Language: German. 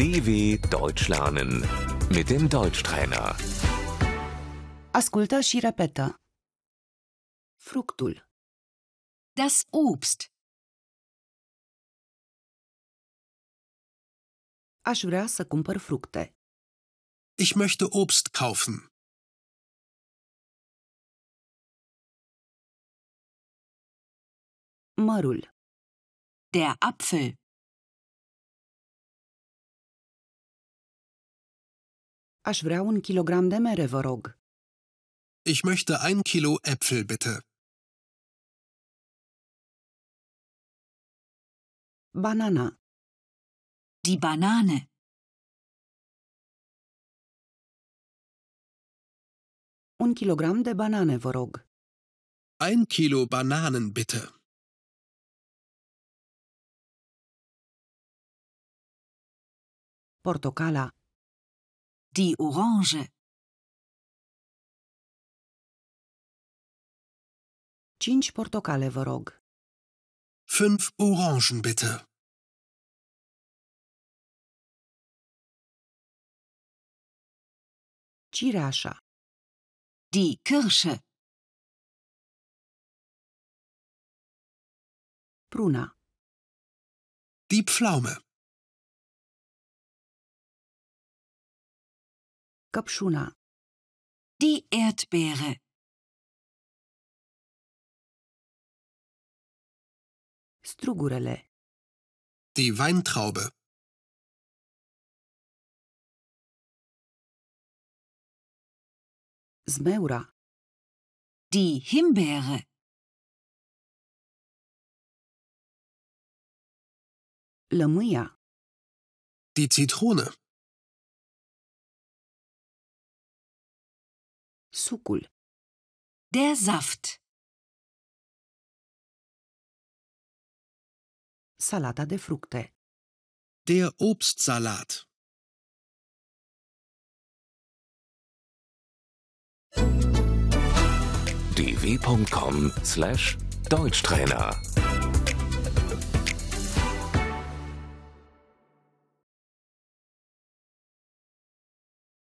DW Deutsch lernen mit dem Deutschtrainer. Ascultă și repetă. Fructul, Das Obst. aș vrea să cumpăr fructe. Ich möchte Obst kaufen. Mărul, Der Apfel. Aș vrea un kilogram de mere, vă rog. Ich möchte ein Kilo Äpfel bitte. Banana, Die Banane. un kilogram de banane, vă rog. Ein Kilo Bananen bitte. Portocala, Die Orange. cinci portocale, vă rog. Fünf Orangen bitte. Cireașa, Die Kirsche. pruna, Die Pflaume. Căpșuna, Die Erdbeere. strugurele, Die Weintraube. zmeura, Die Himbeere. lămâia, Die Zitrone. Sucul, Der Saft. salata de fructe, Der Obstsalat. dw.com/deutschtrainer